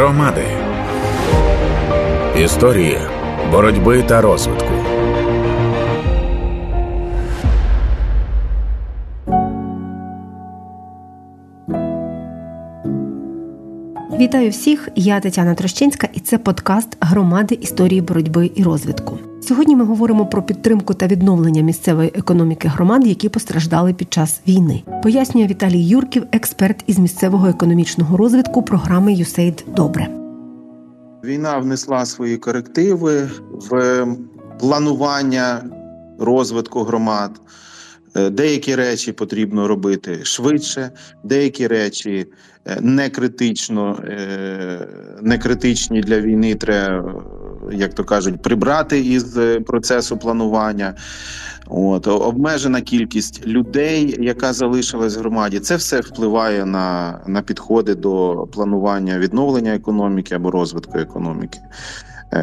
Громади історії боротьби та розвитку. Вітаю всіх! Я Тетяна Трощинська, і це подкаст Громади історії боротьби і розвитку. Сьогодні ми говоримо про підтримку та відновлення місцевої економіки громад, які постраждали під час війни. Пояснює Віталій Юрків, експерт із місцевого економічного розвитку програми «ЮСЕЙД Добре. Війна внесла свої корективи в планування розвитку громад. Е, деякі речі потрібно робити швидше, деякі речі е, не критично, е, не критичні для війни. Треба, як то кажуть, прибрати із процесу планування. От обмежена кількість людей, яка залишилась в громаді, це все впливає на на підходи до планування відновлення економіки або розвитку економіки.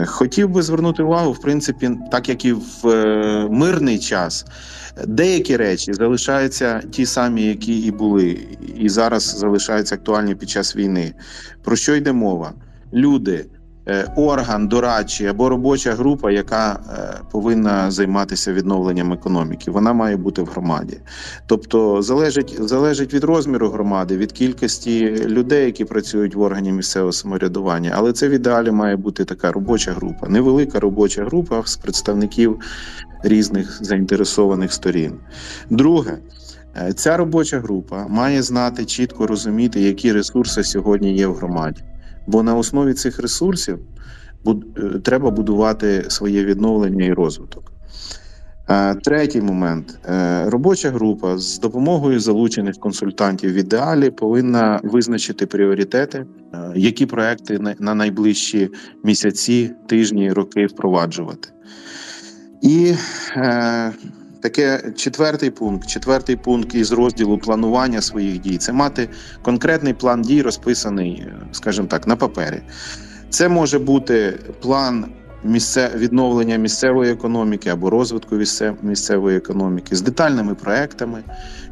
Хотів би звернути увагу, в принципі, так як і в мирний час. Деякі речі залишаються ті самі, які і були, і зараз залишаються актуальні під час війни. Про що йде мова? Люди, е, орган, дорадчий або робоча група, яка е, повинна займатися відновленням економіки, вона має бути в громаді. Тобто залежить залежить від розміру громади, від кількості людей, які працюють в органі місцевого самоврядування. Але це в ідеалі має бути така робоча група, невелика робоча група з представників різних заінтересованих сторін. Друге, е, ця робоча група має знати чітко розуміти, які ресурси сьогодні є в громаді, бо на основі цих ресурсів е, треба будувати своє відновлення і розвиток. Е, третій момент робоча група з допомогою залучених консультантів в ідеалі повинна визначити пріоритети, які проекти на найближчі місяці, тижні, роки впроваджувати. І е, таке четвертий пункт. Четвертий пункт із розділу планування своїх дій це мати конкретний план дій, розписаний, е, скажімо так, на папері. Це може бути план місце відновлення місцевої економіки або розвитку місцевої економіки з детальними проектами,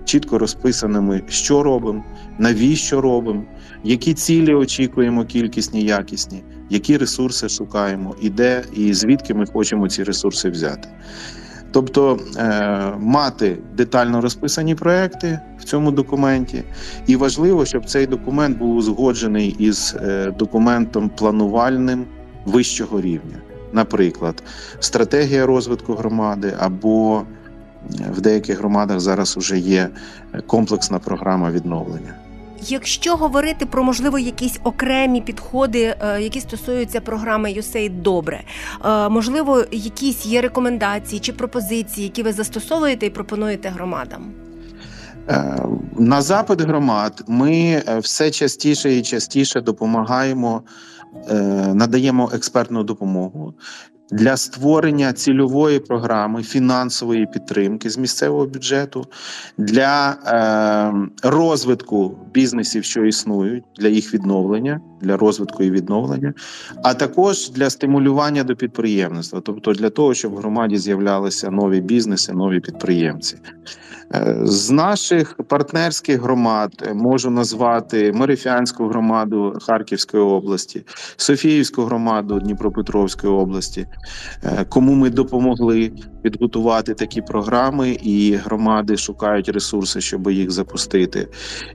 чітко розписаними, що робимо, навіщо робимо, які цілі очікуємо, кількісні, якісні які ресурси шукаємо, і де і звідки ми хочемо ці ресурси взяти. Тобто е, мати детально розписані проекти в цьому документі, і важливо, щоб цей документ був узгоджений із е, документом планувальним вищого рівня, наприклад, стратегія розвитку громади, або е, в деяких громадах зараз вже є комплексна програма відновлення. Якщо говорити про можливо якісь окремі підходи, е, які стосуються програми «USAID добре, е, можливо, якісь є рекомендації чи пропозиції, які ви застосовуєте і пропонуєте громадам. Е, на запит громад ми все частіше і частіше допомагаємо, надаємо експертну допомогу для створення цільової програми фінансової підтримки з місцевого бюджету для е, розвитку бізнесів, що існують, для їх відновлення, для розвитку і відновлення, а також для стимулювання до підприємництва, тобто для того, щоб в громаді з'являлися нові бізнеси, нові підприємці. Е, з наших партнерських громад е, можу назвати Марифянську громаду Харківської області, Софіївську громаду Дніпропетровської області, кому ми допомогли підготувати такі програми, і громади шукають ресурси, щоб їх запустити.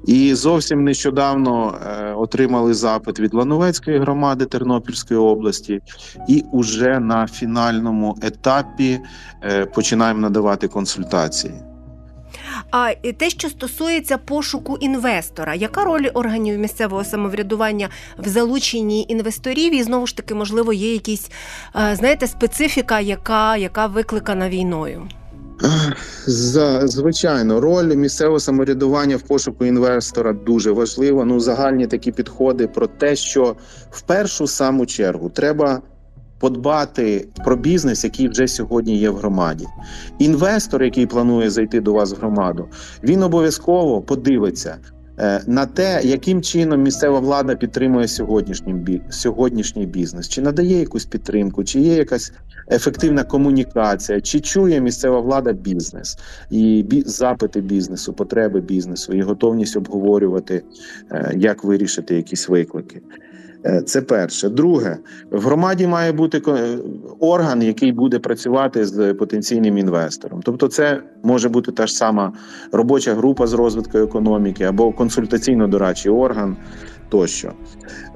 І зовсім нещодавно отримали запит від Лановецької громади Тернопільської області, і уже на фінальному етапі починаємо надавати консультації. А те, що стосується пошуку інвестора, яка роль органів місцевого самоврядування в залученні інвесторів? І знову ж таки, можливо, є якісь е, знаєте, специфіка, яка, яка викликана війною? Звичайно, роль місцевого самоврядування в пошуку інвестора дуже важлива. Ну, загальні такі підходи про те, що в першу саму чергу треба подбати про бізнес, який вже сьогодні є в громаді. Інвестор, який планує зайти до вас в громаду, він обов'язково подивиться. Е, на те, яким чином місцева влада підтримує сьогоднішній сьогоднішній бізнес, чи надає якусь підтримку, чи є якась ефективна комунікація, чи чує місцева влада бізнес і бі запити бізнесу, потреби бізнесу і готовність обговорювати, е, як вирішити якісь виклики. Е, це перше. Друге, в громаді має бути орган, який буде працювати з потенційним інвестором. Тобто, це може бути та ж сама робоча група з розвитку економіки або консультаційно-дорадчий орган тощо.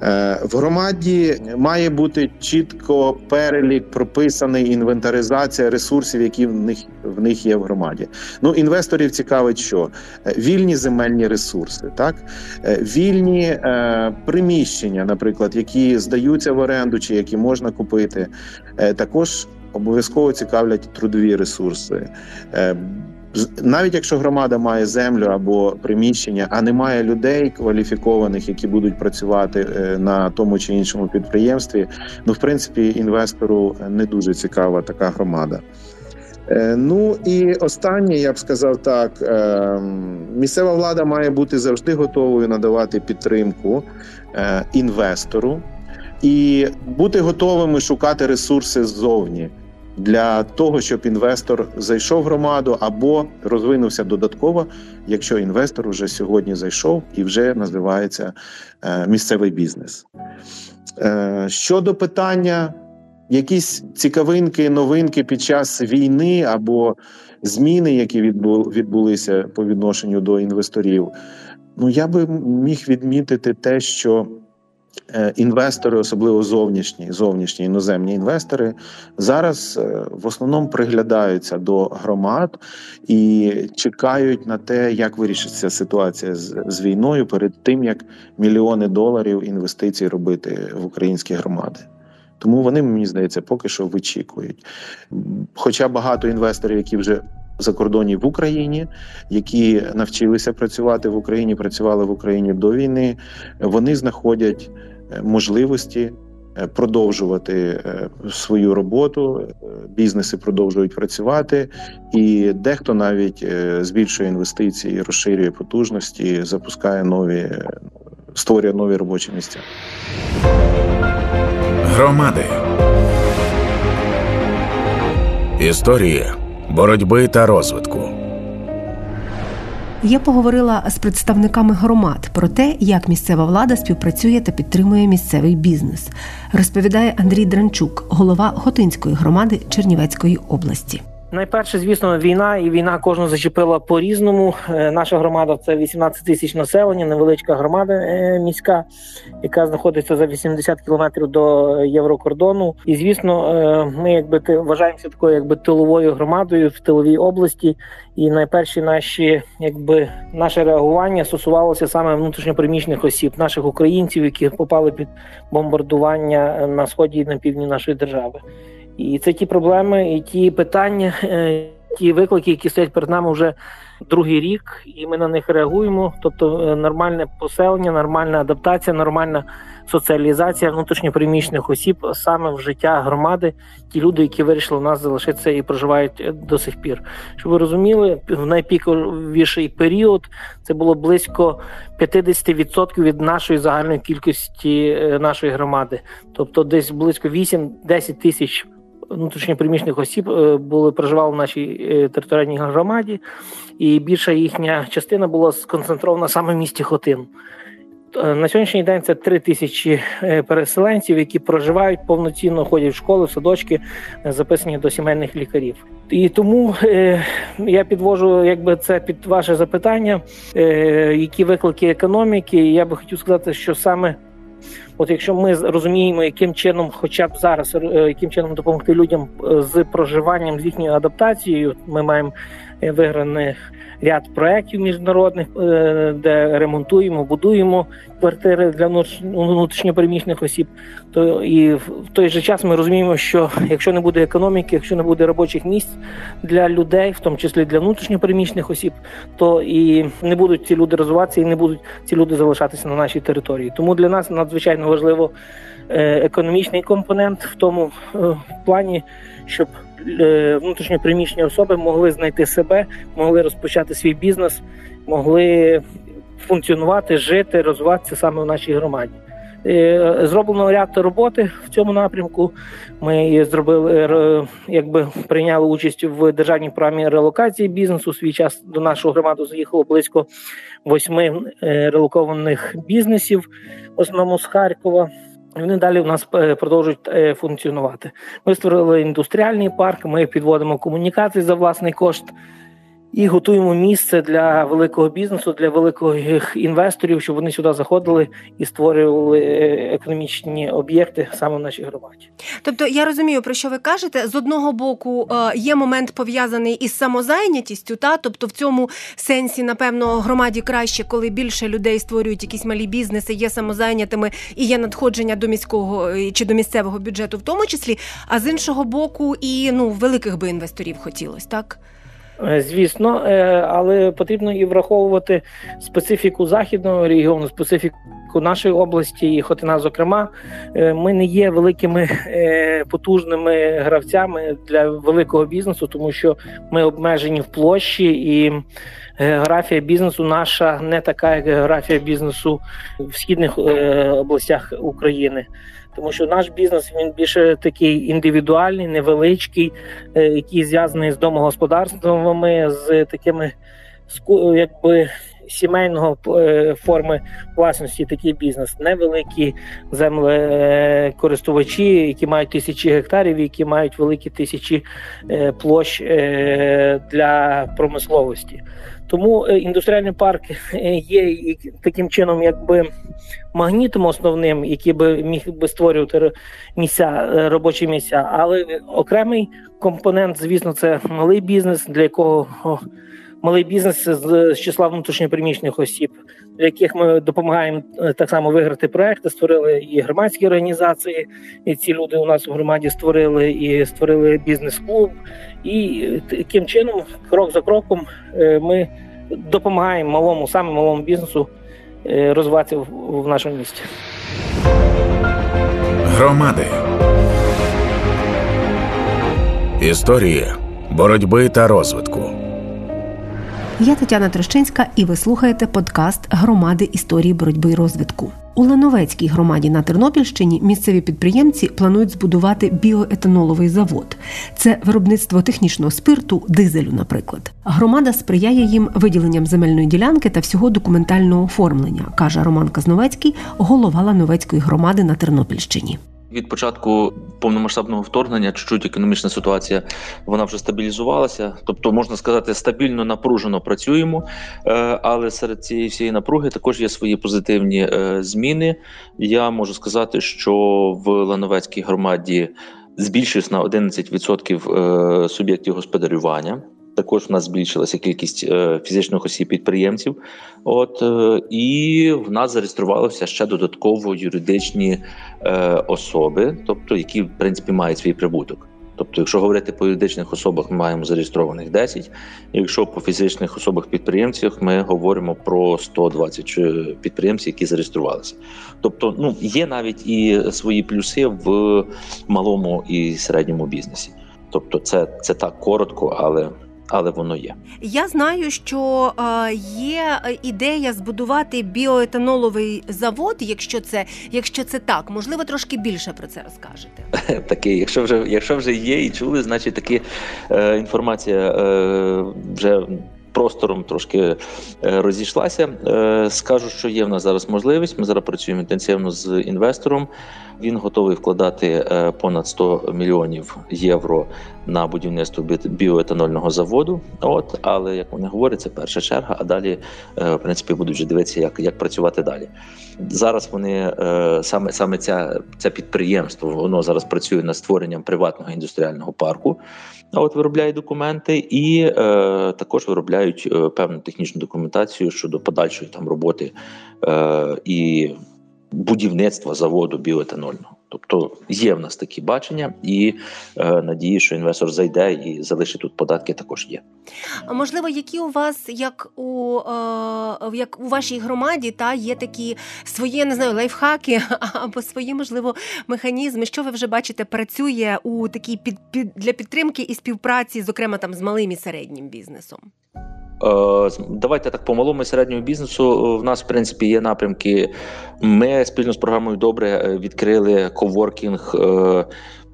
Е, в громаді має бути чітко перелік, прописаний інвентаризація ресурсів, які в них в них є в громаді. Ну, інвесторів цікавить, що е, вільні земельні ресурси, так е, вільні е, приміщення, наприклад, які здаються в оренду чи які можна купити, е, також обов'язково цікавлять трудові ресурси. Е, навіть якщо громада має землю або приміщення, а немає людей кваліфікованих, які будуть працювати е, на тому чи іншому підприємстві, ну в принципі інвестору не дуже цікава така громада. Е, ну і останнє, я б сказав так: е, місцева влада має бути завжди готовою надавати підтримку інвестору і бути готовими шукати ресурси ззовні для того, щоб інвестор зайшов в громаду або розвинувся додатково, якщо інвестор вже сьогодні зайшов і вже називається е, місцевий бізнес. Е, щодо питання, якісь цікавинки, новинки під час війни або зміни, які відбулися по відношенню до інвесторів, ну я би міг відмітити те, що інвестори, особливо зовнішні, зовнішні іноземні інвестори, зараз е, в основному приглядаються до громад і чекають на те, як вирішиться ситуація з, з війною перед тим, як мільйони доларів інвестицій робити в українські громади. Тому вони мені здається поки що вичікують. Хоча багато інвесторів, які вже за кордоні в Україні, які навчилися працювати в Україні, працювали в Україні до війни, вони знаходять е, можливості е, продовжувати е, свою роботу. Бізнеси продовжують працювати, і дехто навіть збільшує інвестиції, розширює потужності, запускає нові, створює нові робочі місця. Громади. Історія боротьби та розвитку. Я поговорила з представниками громад про те, як місцева влада співпрацює та підтримує місцевий бізнес. Розповідає Андрій Дранчук, голова Хотинської громади Чернівецької області. Найперше, звісно, війна, і війна кожного зачепила по різному. Е, наша громада це 18 тисяч населення, невеличка громада е, міська, яка знаходиться за 80 кілометрів до єврокордону. І звісно, е, ми якби вважаємося такою, якби тиловою громадою в тиловій області. І найперші наші, якби наше реагування стосувалося саме внутрішньопереміщених осіб, наших українців, які попали під бомбардування на сході і на півдні нашої держави. І це ті проблеми, і ті питання, е, ті виклики, які стоять перед нами вже другий рік, і ми на них реагуємо. Тобто, е, нормальне поселення, нормальна адаптація, нормальна соціалізація внутрішньопереміщених осіб саме в життя громади, ті люди, які вирішили у нас залишитися і проживають е, до сих пір. Щоб ви розуміли, в найпіковіший період це було близько 50% від нашої загальної кількості нашої громади, тобто десь близько 8-10 тисяч внутрішньоприміщених осіб е, були проживали в нашій е, територіальній громаді, і більша їхня частина була сконцентрована саме в місті Хотин. Е, на сьогоднішній день це три тисячі переселенців, які проживають повноцінно, ходять в школи, в садочки, записані до сімейних лікарів. І тому я підвожу, якби це під ваше запитання, які виклики економіки. Я би хотів сказати, що саме От якщо ми розуміємо, яким чином, хоча б зараз, е, яким чином допомогти людям е, з проживанням з їхньою адаптацією, ми маємо виграних ряд проєктів міжнародних, де ремонтуємо, будуємо квартири для внутрішньопереміщених осіб. То і в той же час ми розуміємо, що якщо не буде економіки, якщо не буде робочих місць для людей, в тому числі для внутрішньопереміщених осіб, то і не будуть ці люди розвиватися, і не будуть ці люди залишатися на нашій території. Тому для нас надзвичайно важливо е, економічний компонент в тому е, плані, щоб е, внутрішньопереміщені особи могли знайти себе, могли розпочати свій бізнес, могли функціонувати, жити, розвиватися саме в нашій громаді. Е, зроблено ряд роботи в цьому напрямку. Ми зробили е, якби прийняли участь в державній програмі релокації бізнесу. Свій час до нашого громаду заїхало близько восьми е, релокованих бізнесів, в основному з Харкова. Вони далі у нас е, продовжують е, функціонувати. Ми створили індустріальний парк, ми підводимо комунікації за власний кошт і готуємо місце для великого бізнесу, для великих інвесторів, щоб вони сюди заходили і створювали е, економічні об'єкти саме в нашій громаді. Тобто я розумію, про що ви кажете. З одного боку е, є момент пов'язаний із самозайнятістю, та тобто в цьому сенсі, напевно, громаді краще, коли більше людей створюють якісь малі бізнеси, є самозайнятими і є надходження до міського е, чи до місцевого бюджету, в тому числі. А з іншого боку, і ну великих би інвесторів хотілося, так. Е, звісно, е, але потрібно і враховувати специфіку західного регіону, специфіку нашої області, і Хотина, зокрема, е, ми не є великими потужними гравцями для великого бізнесу, тому що ми обмежені в площі, і географія бізнесу наша не така, як географія бізнесу в східних областях України тому що наш бізнес він більше такий індивідуальний, невеличкий, е, який зв'язаний з домогосподарствами, з такими якби сімейного е, форми власності. Такий бізнес, невеликі землекористувачі, які мають тисячі гектарів, які мають великі тисячі е, площ для промисловості. Тому е, індустріальний парк е, є таким чином, якби магнітом основним, який би міг би створювати місця, е, робочі місця. Але окремий компонент, звісно, це малий бізнес, для якого малий бізнес з числа внутрішньопереміщених осіб, для яких ми допомагаємо так само виграти проекти. Створили і громадські організації. І ці люди у нас у громаді створили і створили бізнес-клуб. І таким чином, крок за кроком, ми допомагаємо малому, саме малому бізнесу е, розвиватися в нашому місті. Громади. Історії боротьби та розвитку. Я Тетяна Трощинська, і ви слухаєте подкаст Громади історії боротьби і розвитку. У Лановецькій громаді на Тернопільщині місцеві підприємці планують збудувати біоетаноловий завод. Це виробництво технічного спирту, дизелю, наприклад. Громада сприяє їм виділенням земельної ділянки та всього документального оформлення, каже Роман Казновецький, голова Лановецької громади на Тернопільщині. Від початку повномасштабного вторгнення чуть-чуть економічна ситуація вона вже стабілізувалася. Тобто, можна сказати, стабільно напружено працюємо, е, але серед цієї всієї напруги також є свої позитивні е, зміни. Я можу сказати, що в Лановецькій громаді збільшився на 11% е, суб'єктів господарювання. Також в нас збільшилася кількість е, фізичних осіб підприємців. От е, і в нас зареєструвалося ще додатково юридичні е, особи, тобто які в принципі мають свій прибуток. Тобто, якщо говорити по юридичних особах, ми маємо зареєстрованих 10, Якщо по фізичних особах підприємцях ми говоримо про 120 підприємців, які зареєструвалися. Тобто, ну є навіть і свої плюси в малому і середньому бізнесі. Тобто, це це так коротко, але але воно є. Я знаю, що е, є ідея збудувати біоетаноловий завод. Якщо це якщо це так, можливо, трошки більше про це розкажете. Такий, якщо вже якщо вже є і чули, значить такі е, інформація е, вже. Простором трошки е, розійшлася. Е, скажу, що є в нас зараз можливість. Ми зараз працюємо інтенсивно з інвестором. Він готовий вкладати е, понад 100 мільйонів євро на будівництво біоетанольного заводу. От але як вони говорять, це перша черга. А далі е, в принципі будуть вже дивитися, як як працювати далі. Зараз вони е, саме саме ця це підприємство, воно зараз працює над створенням приватного індустріального парку. От виробляє документи і е, також виробляють певну технічну документацію щодо подальшої там роботи е, і будівництва заводу біоетанольного. Тобто є в нас такі бачення, і е, надії, що інвестор зайде і залишить тут податки. Також є. А можливо, які у вас, як у е, як у вашій громаді, та є такі свої не знаю, лайфхаки або свої, можливо, механізми, що ви вже бачите, працює у такій під, під для підтримки і співпраці, зокрема там з малим і середнім бізнесом. Е, давайте так по малому і середньому бізнесу. В нас в принципі є напрямки. Ми спільно з програмою добре е, відкрили коворкінг е,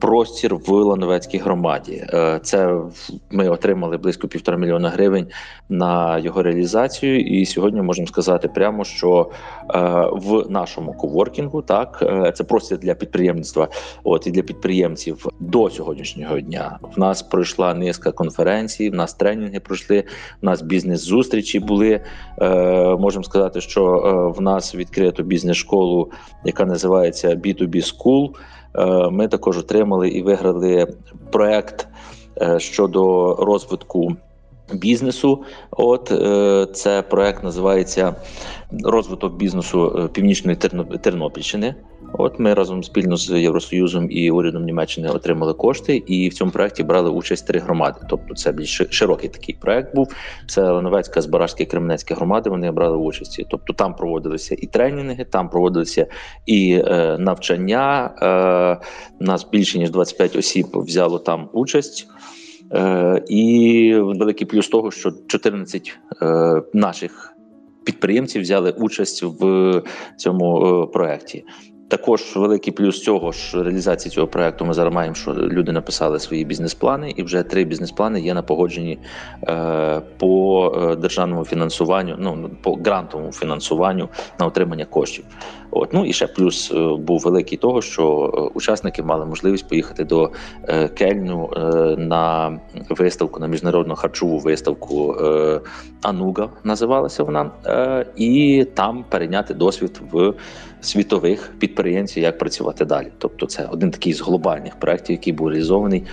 простір в Лановецькій громаді. Е, це ми отримали близько півтора мільйона гривень на його реалізацію. І сьогодні можемо сказати прямо, що е, в нашому коворкінгу так е, це простір для підприємництва. От і для підприємців до сьогоднішнього дня в нас пройшла низка конференцій. В нас тренінги пройшли. В нас бізнес-зустрічі були. Можемо сказати, що в нас відкрито бізнес-школу, яка називається B2B School. Е, ми також отримали і виграли проект е, щодо розвитку бізнесу. От е, це проект називається розвиток бізнесу Північної Тернопільщини. От ми разом спільно з Євросоюзом і урядом Німеччини отримали кошти, і в цьому проекті брали участь три громади. Тобто, це більш широкий такий проект був. Це Леновецька, Збаражська і Кременецька громади. Вони брали участь. Тобто там проводилися і тренінги, там проводилися і е, навчання. Е, Нас більше ніж 25 осіб взяло там участь. Е, І великий плюс того, що 14 е, наших підприємців взяли участь в цьому е, проєкті. Також великий плюс цього ж реалізації цього проекту. Ми зараз маємо, що люди написали свої бізнес-плани, і вже три бізнес-плани є на погодженні е, по е, державному фінансуванню, ну по грантовому фінансуванню на отримання коштів. От ну і ще плюс е, був великий того, що учасники мали можливість поїхати до Кельну е, на виставку на міжнародну харчову виставку Ануга називалася вона, і там перейняти досвід в світових підприємців, як працювати далі. Тобто, це один такий з глобальних проєктів, який був реалізований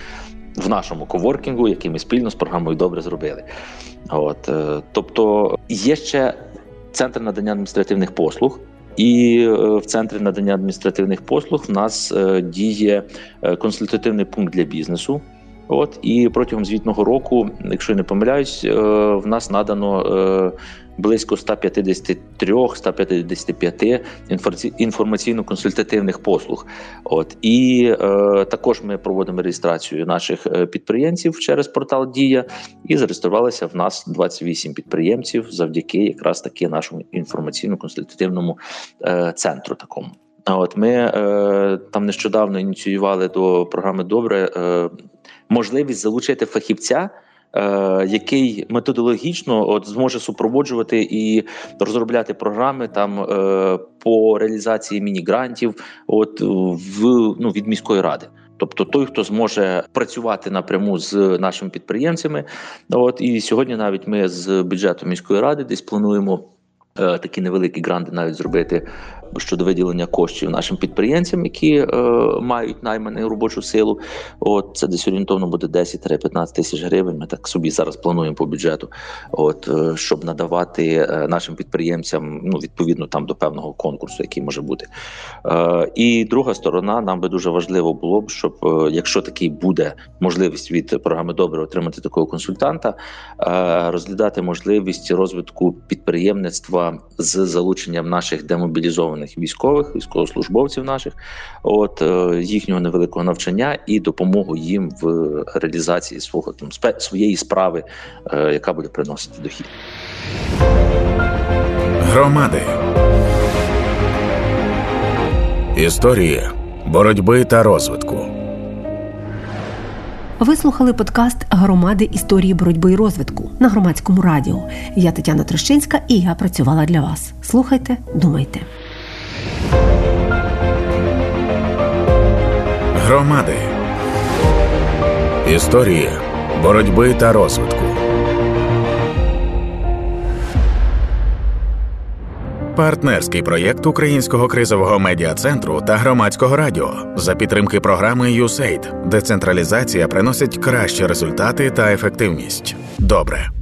в нашому коворкінгу, який ми спільно з програмою добре зробили. От е, тобто є ще центр надання адміністративних послуг. І е, в центрі надання адміністративних послуг в нас е, діє консультативний пункт для бізнесу. От і протягом звітного року, якщо я не помиляюсь, в нас надано близько 153-155 інформаційно-консультативних послуг. От і е, також ми проводимо реєстрацію наших е, підприємців через портал Дія і зареєструвалися в нас 28 підприємців завдяки якраз таки нашому інформаційно-консультативному е, центру. Такому. От ми е, там нещодавно ініціювали до програми Добре е, можливість залучити фахівця. Е, який методологічно от зможе супроводжувати і розробляти програми там е, по реалізації міні-грантів, от в ну від міської ради. Тобто той, хто зможе працювати напряму з нашими підприємцями, от і сьогодні навіть ми з бюджету міської ради десь плануємо е, такі невеликі гранти навіть зробити щодо виділення коштів нашим підприємцям, які е, мають найману робочу силу. От це десь орієнтовно буде 10-15 тисяч гривень. Ми так собі зараз плануємо по бюджету, от е, щоб надавати е, нашим підприємцям ну відповідно там до певного конкурсу, який може бути. Е, І друга сторона нам би дуже важливо було б, щоб е, якщо такий буде можливість від програми добре отримати такого консультанта, е, розглядати можливість розвитку підприємництва з залученням наших демобілізованих мобілізованих військових, військовослужбовців наших, от е, їхнього невеликого навчання і допомогу їм в реалізації свого там своєї справи, е, яка буде приносити дохід. Громади історії боротьби та розвитку. Ви слухали подкаст Громади історії боротьби і розвитку на громадському радіо. Я Тетяна Трощинська і я працювала для вас. Слухайте, думайте. Громади історії боротьби та розвитку. Партнерський проєкт Українського кризового медіа центру та громадського радіо за підтримки програми USAID. Децентралізація приносить кращі результати та ефективність. Добре.